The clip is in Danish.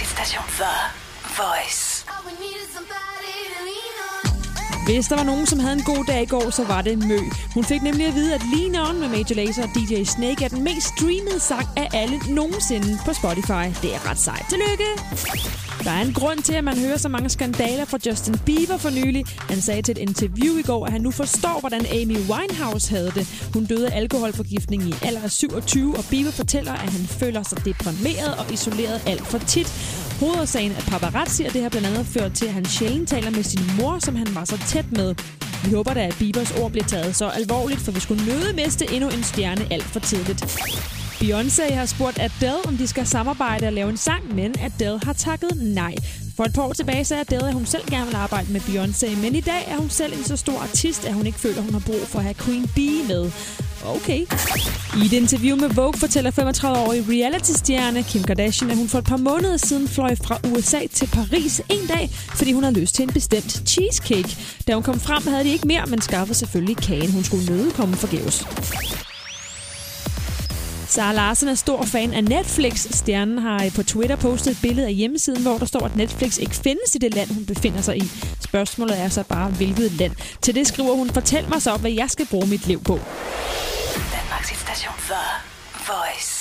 hitstation The Voice. Hvis der var nogen, som havde en god dag i går, så var det Mø. Hun fik nemlig at vide, at Lean On med Major Lazer og DJ Snake er den mest streamede sang af alle nogensinde på Spotify. Det er ret sejt. Tillykke! Der er en grund til, at man hører så mange skandaler fra Justin Bieber for nylig. Han sagde til et interview i går, at han nu forstår, hvordan Amy Winehouse havde det. Hun døde af alkoholforgiftning i alder af 27, og Bieber fortæller, at han føler sig deprimeret og isoleret alt for tit. Hovedårsagen er paparazzi, og det har blandt andet ført til, at han sjældent taler med sin mor, som han var så tæt med. Vi håber da, at Biebers ord bliver taget så alvorligt, for vi skulle nøde miste endnu en stjerne alt for tidligt. Beyoncé har spurgt Adele, om de skal samarbejde og lave en sang, men Adele har takket nej. For et par år tilbage sagde Adele, at hun selv gerne vil arbejde med Beyoncé, men i dag er hun selv en så stor artist, at hun ikke føler, hun har brug for at have Queen Bee med. Okay. I et interview med Vogue fortæller 35-årige reality-stjerne Kim Kardashian, at hun for et par måneder siden fløj fra USA til Paris en dag, fordi hun havde lyst til en bestemt cheesecake. Da hun kom frem, havde de ikke mere, men skaffede selvfølgelig kagen. Hun skulle nøde komme forgæves. Sara Larsen er stor fan af Netflix. Stjernen har øh, på Twitter postet et billede af hjemmesiden, hvor der står, at Netflix ikke findes i det land, hun befinder sig i. Spørgsmålet er så bare, hvilket land. Til det skriver hun, fortæl mig så, hvad jeg skal bruge mit liv på. Danmarks station Voice.